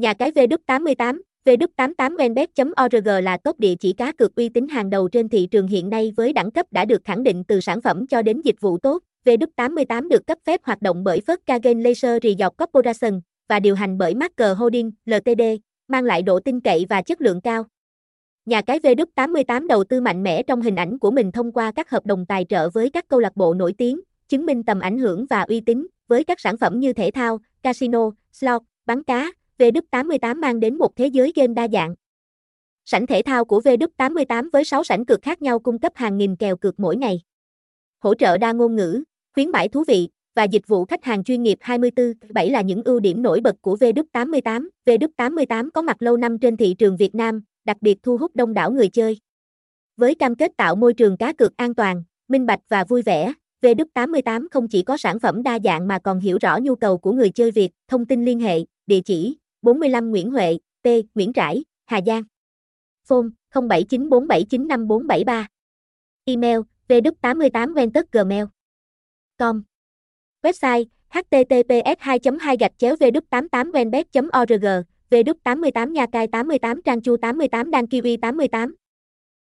Nhà cái V88, V88venbet.org là top địa chỉ cá cược uy tín hàng đầu trên thị trường hiện nay với đẳng cấp đã được khẳng định từ sản phẩm cho đến dịch vụ tốt. V88 được cấp phép hoạt động bởi Volkswagen Laser Resort Corporation và điều hành bởi Marker Holding Ltd, mang lại độ tin cậy và chất lượng cao. Nhà cái V88 đầu tư mạnh mẽ trong hình ảnh của mình thông qua các hợp đồng tài trợ với các câu lạc bộ nổi tiếng, chứng minh tầm ảnh hưởng và uy tín với các sản phẩm như thể thao, casino, slot, bắn cá. V88 mang đến một thế giới game đa dạng. Sảnh thể thao của V88 với 6 sảnh cược khác nhau cung cấp hàng nghìn kèo cược mỗi ngày. Hỗ trợ đa ngôn ngữ, khuyến mãi thú vị và dịch vụ khách hàng chuyên nghiệp 24/7 là những ưu điểm nổi bật của V88. V88 có mặt lâu năm trên thị trường Việt Nam, đặc biệt thu hút đông đảo người chơi. Với cam kết tạo môi trường cá cược an toàn, minh bạch và vui vẻ, V88 không chỉ có sản phẩm đa dạng mà còn hiểu rõ nhu cầu của người chơi Việt. Thông tin liên hệ, địa chỉ 45 Nguyễn Huệ, P. Nguyễn Trãi, Hà Giang. Phone 0794795473. Email vdup88 ventusgmail com Website https 2 2 gạch chéo v 88 venbet org v 88 nha cai 88 trang chu 88 đan kiwi 88